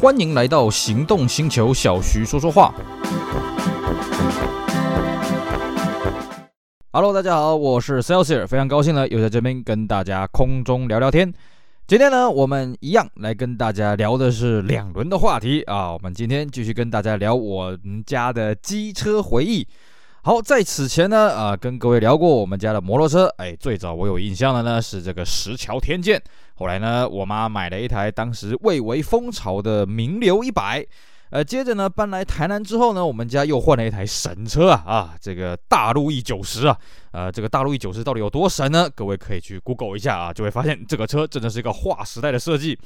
欢迎来到行动星球，小徐说说话。Hello，大家好，我是 Celsius，非常高兴呢，又在这边跟大家空中聊聊天。今天呢，我们一样来跟大家聊的是两轮的话题啊。我们今天继续跟大家聊我们家的机车回忆。好，在此前呢，啊，跟各位聊过我们家的摩托车。哎，最早我有印象的呢是这个石桥天剑。后来呢，我妈买了一台当时蔚为风潮的名流一百。呃，接着呢，搬来台南之后呢，我们家又换了一台神车啊啊，这个大陆 E 九十啊。呃，这个大陆 E 九十到底有多神呢？各位可以去 Google 一下啊，就会发现这个车真的是一个划时代的设计。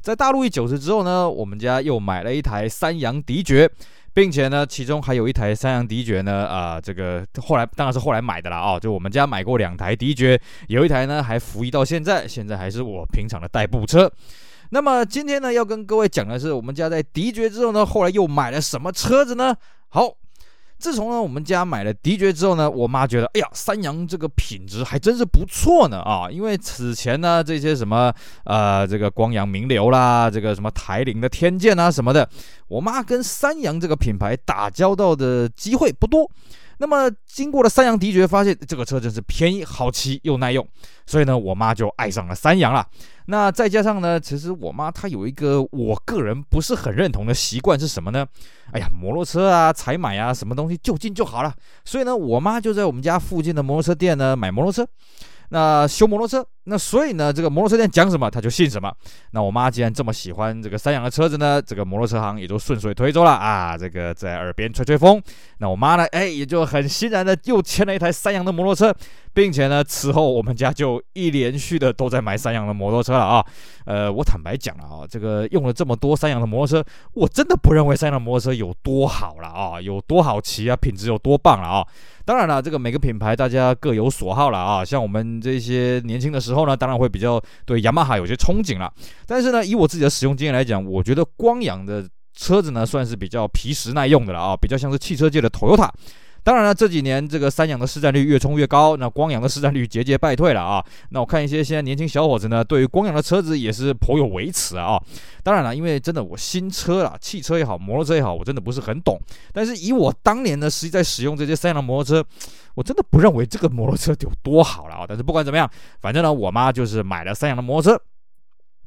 在大陆 E 九十之后呢，我们家又买了一台三阳迪爵。并且呢，其中还有一台三阳迪爵呢，啊、这个后来当然是后来买的了啊、就我们家买过两台迪爵，有一台呢还服役到现在，现在还是我平常的代步车。那么今天呢，要跟各位讲的是，我们家在迪爵之后呢，后来又买了什么车子呢？好。自从呢，我们家买了迪爵之后呢，我妈觉得，哎呀，三阳这个品质还真是不错呢啊！因为此前呢，这些什么呃，这个光阳名流啦，这个什么台铃的天剑啊什么的，我妈跟三阳这个品牌打交道的机会不多。那么经过了三阳的决，发现这个车真是便宜、好骑又耐用，所以呢，我妈就爱上了三阳了。那再加上呢，其实我妈她有一个我个人不是很认同的习惯是什么呢？哎呀，摩托车啊，采买啊，什么东西就近就好了。所以呢，我妈就在我们家附近的摩托车店呢买摩托车。那修摩托车，那所以呢，这个摩托车店讲什么，他就信什么。那我妈既然这么喜欢这个三阳的车子呢，这个摩托车行也就顺水推舟了啊。这个在耳边吹吹风，那我妈呢，哎，也就很欣然的又签了一台三阳的摩托车，并且呢，此后我们家就一连续的都在买三阳的摩托车了啊。呃，我坦白讲了啊，这个用了这么多三阳的摩托车，我真的不认为三阳的摩托车有多好了啊，有多好骑啊，品质有多棒了啊。当然了，这个每个品牌大家各有所好了啊。像我们这些年轻的时候后呢，当然会比较对雅马哈有些憧憬了。但是呢，以我自己的使用经验来讲，我觉得光阳的车子呢，算是比较皮实耐用的了啊，比较像是汽车界的 Toyota。当然了，这几年这个三阳的市占率越冲越高，那光阳的市占率节节败退了啊。那我看一些现在年轻小伙子呢，对于光阳的车子也是颇有微词啊。当然了，因为真的我新车啦，汽车也好，摩托车也好，我真的不是很懂。但是以我当年呢，实际在使用这些三阳的摩托车，我真的不认为这个摩托车有多好了啊。但是不管怎么样，反正呢，我妈就是买了三阳的摩托车。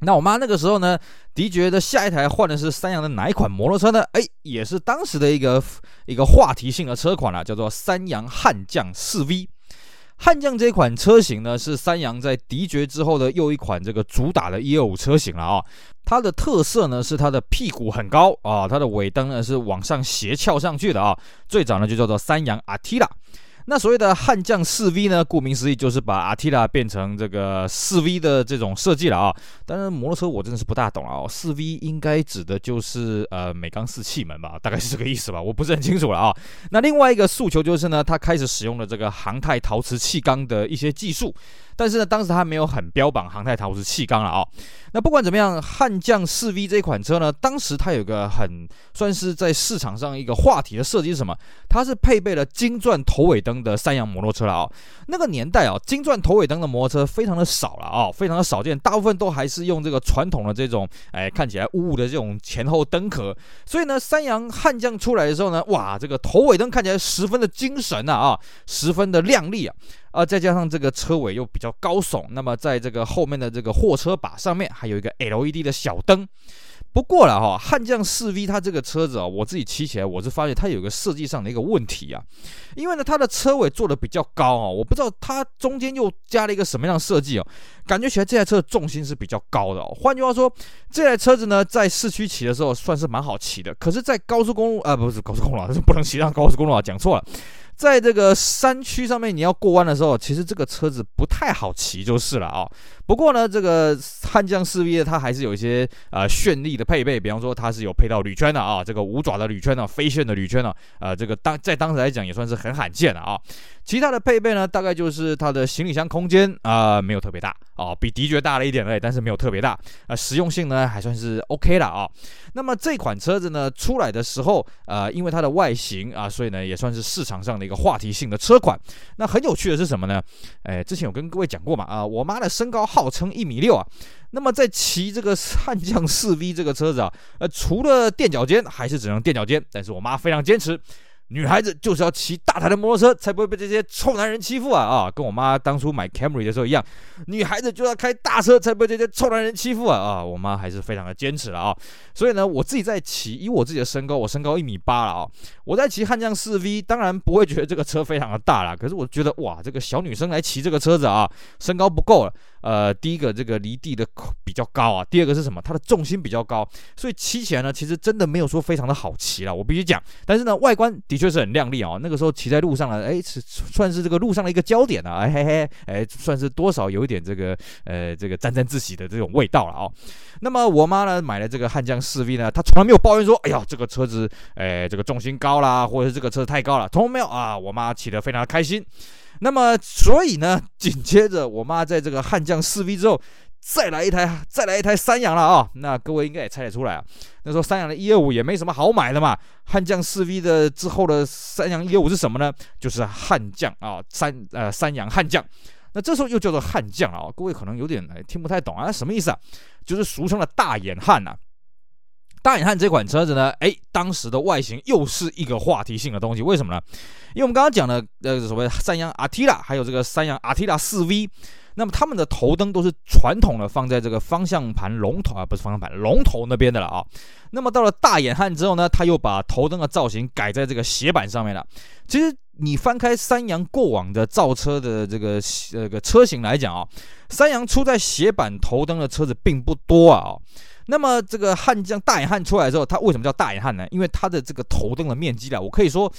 那我妈那个时候呢，迪爵的下一台换的是三阳的哪一款摩托车呢？哎，也是当时的一个一个话题性的车款了，叫做三阳悍将四 V。悍将这款车型呢，是三阳在迪爵之后的又一款这个主打的125车型了啊。它的特色呢是它的屁股很高啊，它的尾灯呢是往上斜翘上去的啊。最早呢就叫做三阳阿提拉。那所谓的悍将四 V 呢，顾名思义就是把阿提拉变成这个四 V 的这种设计了啊。当然摩托车我真的是不大懂啊，四 V 应该指的就是呃美钢四气门吧，大概是这个意思吧，我不是很清楚了啊。那另外一个诉求就是呢，它开始使用了这个航太陶瓷气缸的一些技术。但是呢，当时它没有很标榜航太陶瓷气缸了啊。那不管怎么样，悍将四 V 这款车呢，当时它有个很算是在市场上一个话题的设计是什么？它是配备了金钻头尾灯的三阳摩托车了啊。那个年代啊，金钻头尾灯的摩托车非常的少了啊，非常的少见，大部分都还是用这个传统的这种哎看起来雾雾的这种前后灯壳。所以呢，三阳悍将出来的时候呢，哇，这个头尾灯看起来十分的精神呐啊，十分的亮丽啊。啊，再加上这个车尾又比较高耸，那么在这个后面的这个货车把上面还有一个 LED 的小灯。不过了哈，悍将四 V 它这个车子啊，我自己骑起来我是发现它有个设计上的一个问题啊，因为呢它的车尾做的比较高啊，我不知道它中间又加了一个什么样的设计哦，感觉起来这台车的重心是比较高的哦。换句话说，这台车子呢在市区骑的时候算是蛮好骑的，可是，在高速公路啊，不是高速公路啊，不能骑上高速公路啊，讲错了。在这个山区上面，你要过弯的时候，其实这个车子不太好骑，就是了啊、不过呢，这个悍将四 V 它还是有一些呃绚丽的配备，比方说它是有配到铝圈的啊，这个五爪的铝圈呢，飞旋的铝圈呢，呃，这个当在当时来讲也算是很罕见的啊。其他的配备呢，大概就是它的行李箱空间啊、没有特别大啊，比迪爵大了一点而已，但是没有特别大啊、实用性呢还算是 OK 的啊。那么这款车子呢出来的时候，呃，因为它的外形啊，所以呢也算是市场上的一个话题性的车款。那很有趣的是什么呢？哎，之前有跟各位讲过嘛啊，我妈的身高号称一米六啊。那么在骑这个悍将四 V 这个车子啊，呃，除了垫脚尖还是只能垫脚尖。但是我妈非常坚持。女孩子就是要骑大台的摩托车，才不会被这些臭男人欺负啊！啊，跟我妈当初买 Camry 的时候一样，女孩子就要开大车，才不会被这些臭男人欺负啊！啊，我妈还是非常的坚持了啊。所以呢，我自己在骑，以我自己的身高，我身高一米八了啊，我在骑悍将四 V，当然不会觉得这个车非常的大了，可是我觉得哇，这个小女生来骑这个车子啊，身高不够了。呃，第一个这个离地的比较高啊，第二个是什么？它的重心比较高，所以骑起来呢，其实真的没有说非常的好骑了，我必须讲。但是呢，外观的确是很亮丽啊。那个时候骑在路上呢，哎，是算是这个路上的一个焦点啊，哎嘿嘿，哎，算是多少有一点这个呃这个沾沾自喜的这种味道了啊。那么我妈呢买了这个悍将四 V 呢，她从来没有抱怨说，哎呀，这个车子哎这个重心高啦，或者是这个车子太高了，从来没有啊。我妈骑得非常的开心。那么，所以呢，紧接着我妈在这个悍将四 V 之后，再来一台，再来一台三阳了啊、那各位应该也猜得出来啊，那时候三阳的一二五也没什么好买的嘛。悍将四 V 的之后的三阳一二五是什么呢？就是悍将啊，三呃三阳悍将。那这时候又叫做悍将啊，各位可能有点哎听不太懂啊，什么意思啊？就是俗称的大眼汉呐、大眼汉这款车子呢，哎，当时的外形又是一个话题性的东西，为什么呢？因为我们刚刚讲的呃所谓三阳阿提拉，还有这个三阳阿提拉四 V，那么他们的头灯都是传统的放在这个方向盘龙头啊，不是方向盘龙头那边的了啊。那么到了大眼汉之后呢，他又把头灯的造型改在这个斜板上面了。其实你翻开三阳过往的造车的这个这个车型来讲啊，三阳出在斜板头灯的车子并不多啊。那么这个悍将大眼汉出来之后，他为什么叫大眼汉呢？因为他的这个头灯的面积啊，我可以说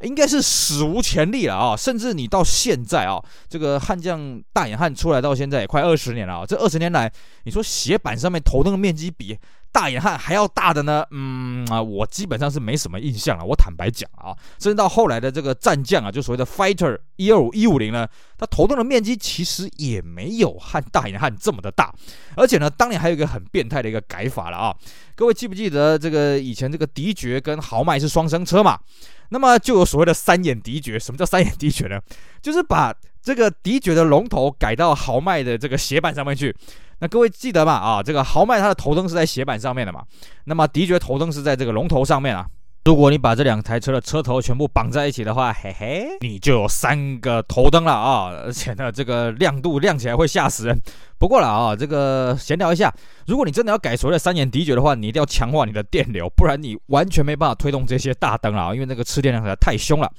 应该是史无前例了啊！甚至你到现在啊，这个悍将大眼汉出来到现在也快二十年了啊，这二十年来，你说斜板上面头灯的面积比大眼汉还要大的呢？嗯啊，我基本上是没什么印象了。我坦白讲啊，甚至到后来的这个战将啊，就所谓的 Fighter 一二五一五零呢，它头灯的面积其实也没有汉大眼汉这么的大。而且呢，当年还有一个很变态的一个改法了啊！各位记不记得这个以前这个迪爵跟豪迈是双生车嘛？那么就有所谓的三眼迪爵。什么叫三眼迪爵呢？就是把这个迪爵的龙头改到豪迈的这个斜板上面去。那各位记得吗？啊，这个豪迈它的头灯是在斜板上面的嘛？那么迪爵头灯是在这个龙头上面啊。如果你把这两台车的车头全部绑在一起的话，嘿嘿，你就有三个头灯了啊！而且呢，这个亮度亮起来会吓死人。不过了啊，这个闲聊一下，如果你真的要改所谓的三眼迪爵的话，你一定要强化你的电流，不然你完全没办法推动这些大灯了啊，因为那个吃电量实在太凶了。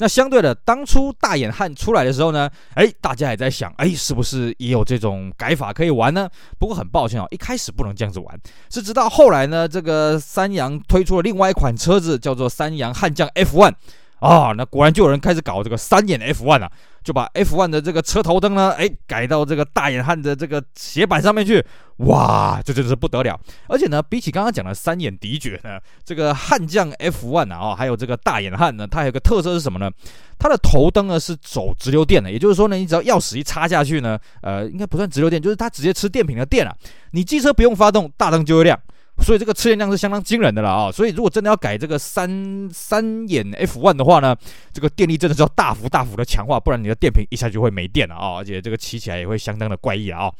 那相对的，当初大眼汉出来的时候呢，哎，大家也在想，哎，是不是也有这种改法可以玩呢？不过很抱歉哦，一开始不能这样子玩，是直到后来呢，这个三洋推出了另外一款车子，叫做三洋悍将 F1。啊，那果然就有人开始搞这个三眼 F1 啊，就把 F1 的这个车头灯呢，哎，改到这个大眼汉的这个斜板上面去，哇，这真是不得了！而且呢，比起刚刚讲的三眼迪爵呢，这个悍将 F one 啊，还有这个大眼汉呢，它还有个特色是什么呢？它的头灯呢是走直流电的，也就是说呢，你只要钥匙一插下去呢，呃，应该不算直流电，就是它直接吃电瓶的电啊，你机车不用发动，大灯就会亮。所以这个车电量是相当惊人的了啊！所以如果真的要改这个三三眼 F1 的话呢，这个电力真的是要大幅大幅的强化，不然你的电瓶一下就会没电了啊！而且这个骑起来也会相当的怪异啊！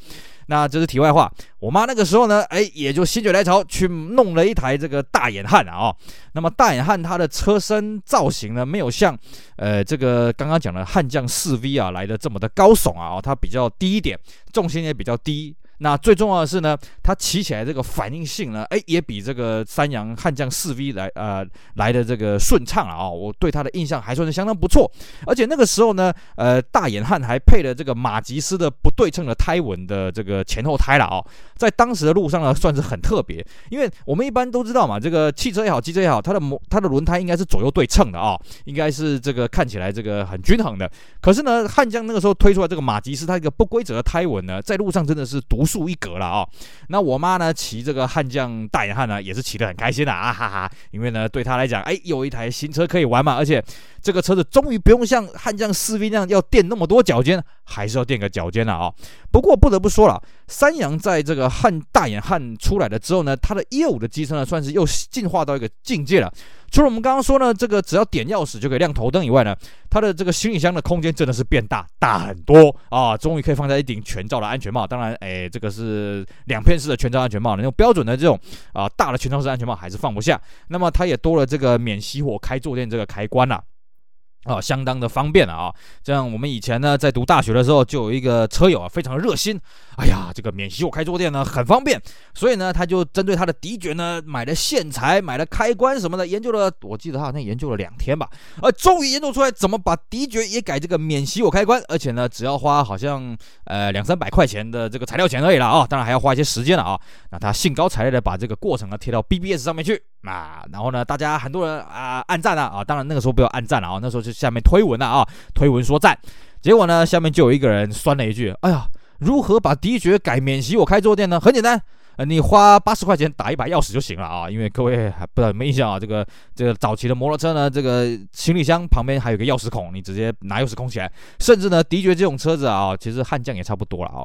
那这是题外话。我妈那个时候呢，哎，也就心血来潮去弄了一台这个大眼汉啊！那么大眼汉它的车身造型呢，没有像呃这个刚刚讲的悍将四 V 啊来的这么的高耸啊，它比较低一点，重心也比较低。那最重要的是呢，它骑起来这个反应性呢，哎，也比这个三阳悍将四 V 来呃来的这个顺畅啊、我对它的印象还算是相当不错。而且那个时候呢，呃，大眼汉还配了这个马吉斯的不对称的胎纹的这个前后胎了啊、在当时的路上呢，算是很特别。因为我们一般都知道嘛，这个汽车也好，机车也好，它的模它的轮胎应该是左右对称的啊、应该是这个看起来这个很均衡的。可是呢，悍将那个时候推出来这个马吉斯，它一个不规则的胎纹呢，在路上真的是独。树一格了啊、哦！那我妈呢，骑这个悍将大眼汉呢，也是骑得很开心的啊哈哈！因为呢，对她来讲，哎，有一台新车可以玩嘛，而且这个车子终于不用像悍将四 V 那样要垫那么多脚尖，还是要垫个脚尖的啊。不过不得不说了，三阳在这个汉大眼汉出来了之后呢，它的业务的机身呢，算是又进化到一个境界了。除了我们刚刚说呢，这个只要点钥匙就可以亮头灯以外呢，它的这个行李箱的空间真的是变大，大很多啊！终于可以放在一顶全罩的安全帽。当然，哎，这个是两片式的全罩安全帽，那种标准的这种啊大的全罩式安全帽还是放不下。那么它也多了这个免熄火开坐垫这个开关了。啊相当的方便了啊！这样我们以前呢，在读大学的时候，就有一个车友啊，非常热心。哎呀，这个免熄火开坐垫呢，很方便，所以呢，他就针对他的敌爵呢，买了线材，买了开关什么的，研究了，我记得他好像研究了两天吧，呃，终于研究出来怎么把敌爵也改这个免熄火开关，而且呢，只要花好像呃两三百块钱的这个材料钱而已了啊，当然还要花一些时间了啊。那他兴高采烈的把这个过程呢贴到 BBS 上面去。啊，然后呢，大家很多人啊按赞了啊，当然那个时候不要按赞了啊，那时候就下面推文了啊，推文说赞，结果呢，下面就有一个人酸了一句，哎呀，如何把敌爵改免熄火开坐垫呢？很简单。你花八十块钱打一把钥匙就行了啊，因为各位还不知道没印象啊，这个这个早期的摩托车呢，这个行李箱旁边还有个钥匙孔，你直接拿钥匙孔起来。甚至呢，敌爵这种车子啊，其实悍将也差不多了啊，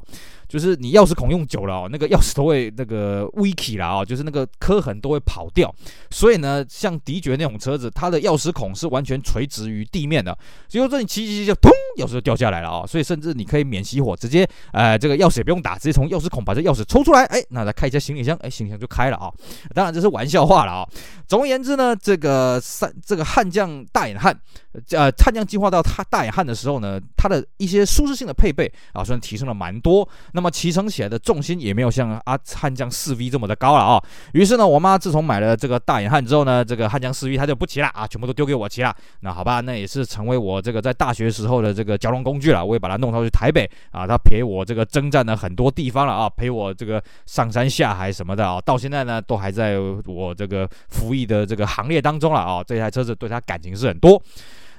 就是你钥匙孔用久了哦，那个钥匙都会那个微起了啊，就是那个刻痕都会跑掉。所以呢，像敌爵那种车子，它的钥匙孔是完全垂直于地面的，所以说你骑骑骑就咚，钥匙就掉下来了啊。所以甚至你可以免熄火，直接呃这个钥匙也不用打，直接从钥匙孔把这钥匙抽出来，哎，那再开一下行李箱，哎，行李箱就开了啊！当然这是玩笑话了啊。总而言之呢，这个三这个悍将大眼汉，呃，悍将进化到他大眼汉的时候呢，它的一些舒适性的配备啊，算提升了蛮多。那么骑乘起来的重心也没有像啊汉江四 V 这么的高了啊。于是呢，我妈自从买了这个大眼汉之后呢，这个汉江四 V 她就不骑了啊，全部都丢给我骑了。那好吧，那也是成为我这个在大学时候的这个交通工具了。我也把它弄到去台北啊，他陪我这个征战了很多地方了啊，陪我这个上山下海什么的。啊，到现在呢，都还在我这个服役的这个行列当中了啊。这台车子对他感情是很多。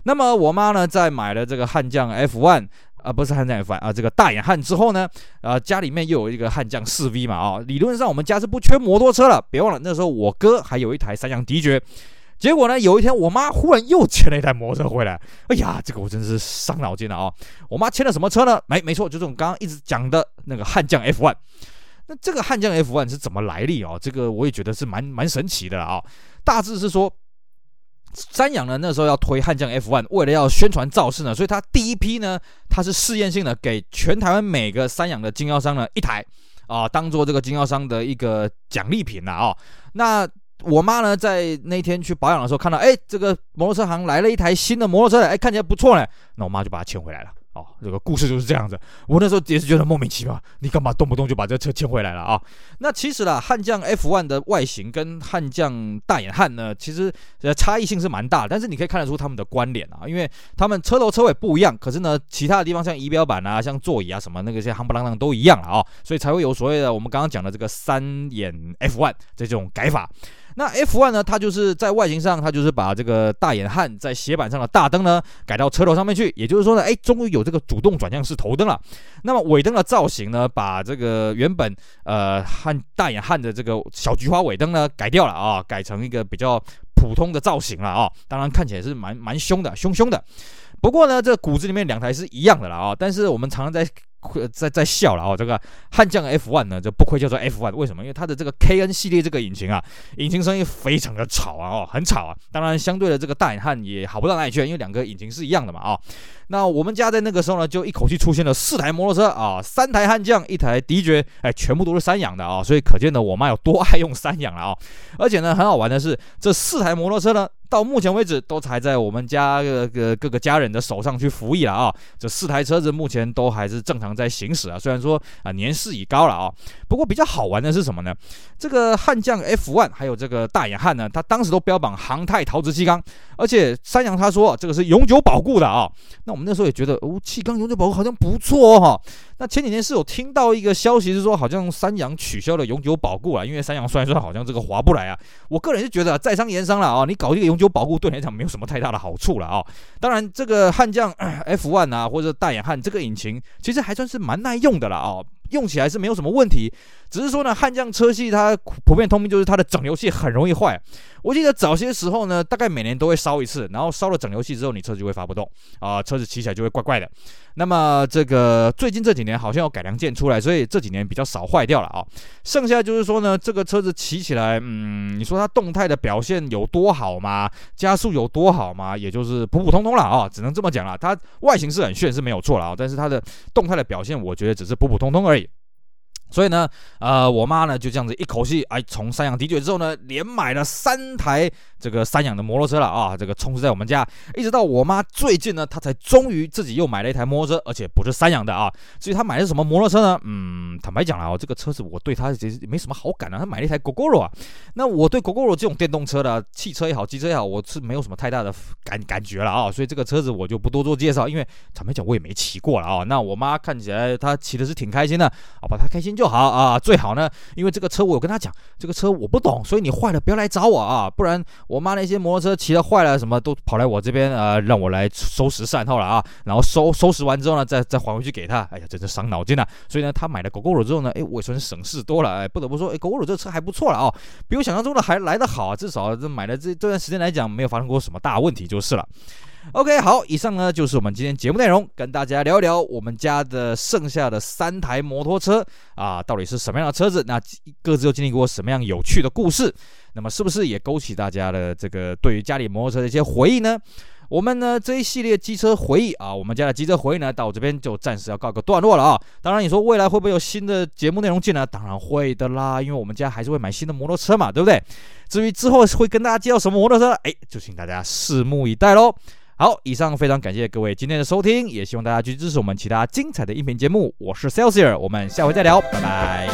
那么我妈呢，在买了这个悍将 F1 啊，不是悍将 F1 啊，这个大眼汉之后呢，啊，家里面又有一个悍将 4V 嘛啊。理论上我们家是不缺摩托车了。别忘了那时候我哥还有一台三阳迪爵。结果呢，有一天我妈忽然又牵了一台摩托车回来。哎呀，这个我真是伤脑筋了啊。我妈牵了什么车呢？没没错，就是我刚刚一直讲的那个悍将 F1。那这个悍将 F1 是怎么来历啊？这个我也觉得是蛮蛮神奇的啊。大致是说，三阳呢那时候要推悍将 F1，为了要宣传造势呢，所以他第一批呢，他是试验性的给全台湾每个三阳的经销商呢一台啊，当做这个经销商的一个奖励品了啊。那我妈呢在那天去保养的时候，看到哎这个摩托车行来了一台新的摩托车，哎看起来不错呢，那我妈就把它牵回来了。哦，这个故事就是这样子。我那时候也是觉得莫名其妙，你干嘛动不动就把这车牵回来了啊？那其实啦，悍将 F1 的外形跟悍将大眼汉呢，其实呃差异性是蛮大的。但是你可以看得出他们的关联啊，因为他们车头车尾不一样，可是呢，其他的地方像仪表板啊、像座椅啊什么那个些夯不啷当都一样了啊，所以才会有所谓的我们刚刚讲的这个三眼 F1 这种改法。那 F1 呢？它就是在外形上，它就是把这个大眼汉在斜板上的大灯呢改到车头上面去。也就是说呢，哎，终于有这个主动转向式头灯了。那么尾灯的造型呢，把这个原本呃汉大眼汉的这个小菊花尾灯呢改掉了啊，改成一个比较普通的造型了啊。当然看起来是蛮蛮凶的，凶凶的。不过呢，这个骨子里面两台是一样的了啊。但是我们常常在。在在笑了哦，这个悍将 F one 呢，就不愧叫做 F one，为什么？因为它的这个 KN 系列这个引擎啊，引擎声音非常的吵啊，哦，很吵啊。当然，相对的这个大眼汉也好不到哪里去，因为两个引擎是一样的嘛，啊、哦。那我们家在那个时候呢，就一口气出现了四台摩托车啊，三台悍将，一台敌爵，哎，全部都是三养的啊，所以可见呢，我妈有多爱用三养了啊。而且呢，很好玩的是，这四台摩托车呢。到目前为止都还在我们家各各个家人的手上去服役了啊！这四台车子目前都还是正常在行驶啊，虽然说啊年事已高了啊，不过比较好玩的是什么呢？这个悍将 F1 还有这个大眼汉呢，他当时都标榜航太陶瓷气缸，而且三阳他说这个是永久保固的啊。那我们那时候也觉得哦，气缸永久保固好像不错哦哈。那前几天是有听到一个消息是说，好像三阳取消了永久保固啊，因为三阳算一算好像这个划不来啊。我个人是觉得在商言商了啊，你搞这个永久保固对你来讲没有什么太大的好处了啊。当然，这个悍将 F1 啊，或者大眼汉这个引擎其实还算是蛮耐用的了啊。用起来是没有什么问题。只是说呢，悍将车系它普遍通病就是它的整流器很容易坏。我记得早些时候呢，大概每年都会烧一次，然后烧了整流器之后，你车子就会发不动啊，车子骑起来就会怪怪的。那么这个最近这几年好像有改良件出来，所以这几年比较少坏掉了啊。剩下就是说呢，这个车子骑起来，嗯，你说它动态的表现有多好吗？加速有多好吗？也就是普普通通了啊，只能这么讲了。它外形是很炫是没有错了啊，但是它的动态的表现，我觉得只是普普通通而已。所以呢，呃，我妈呢就这样子一口气，哎，从三阳敌爵之后呢，连买了三台这个三阳的摩托车了啊，这个充斥在我们家，一直到我妈最近呢，她才终于自己又买了一台摩托车，而且不是三阳的啊。至于她买的什么摩托车呢？嗯，坦白讲了哦，这个车子我对她其实没什么好感啊。她买了一台 Gogoro 啊，那我对 Gogoro 这种电动车的汽车也好，机车也好，我是没有什么太大的感感觉了啊。所以这个车子我就不多做介绍，因为坦白讲我也没骑过了啊。那我妈看起来她骑的是挺开心的，好吧，她开心就好啊，最好呢，因为这个车我有跟他讲，这个车我不懂，所以你坏了不要来找我啊，不然我妈那些摩托车骑了坏了什么都跑来我这边呃，让我来收拾善后了啊，然后收 收拾完之后呢，再再还回去给他，哎呀，真是伤脑筋呐。所以呢，他买了 Gogoro 之后呢，哎，我也算是省事多了，哎，不得不说，哎，Gogoro 这车还不错了啊，比我想象中的还来得好，至少这买了这这段时间来讲，没有发生过什么大问题就是了。OK，好，以上呢就是我们今天节目内容，跟大家聊一聊我们家的剩下的三台摩托车啊，到底是什么样的车子？那各自又经历过什么样有趣的故事？那么是不是也勾起大家的这个对于家里摩托车的一些回忆呢？我们呢这一系列机车回忆啊，我们家的机车回忆呢，到我这边就暂时要告个段落了啊。当然，你说未来会不会有新的节目内容进来？当然会的啦，因为我们家还是会买新的摩托车嘛，对不对？至于之后会跟大家介绍什么摩托车，哎，就请大家拭目以待喽。好，以上非常感谢各位今天的收听，也希望大家去支持我们其他精彩的音频节目。我是 Celsius，我们下回再聊，拜拜。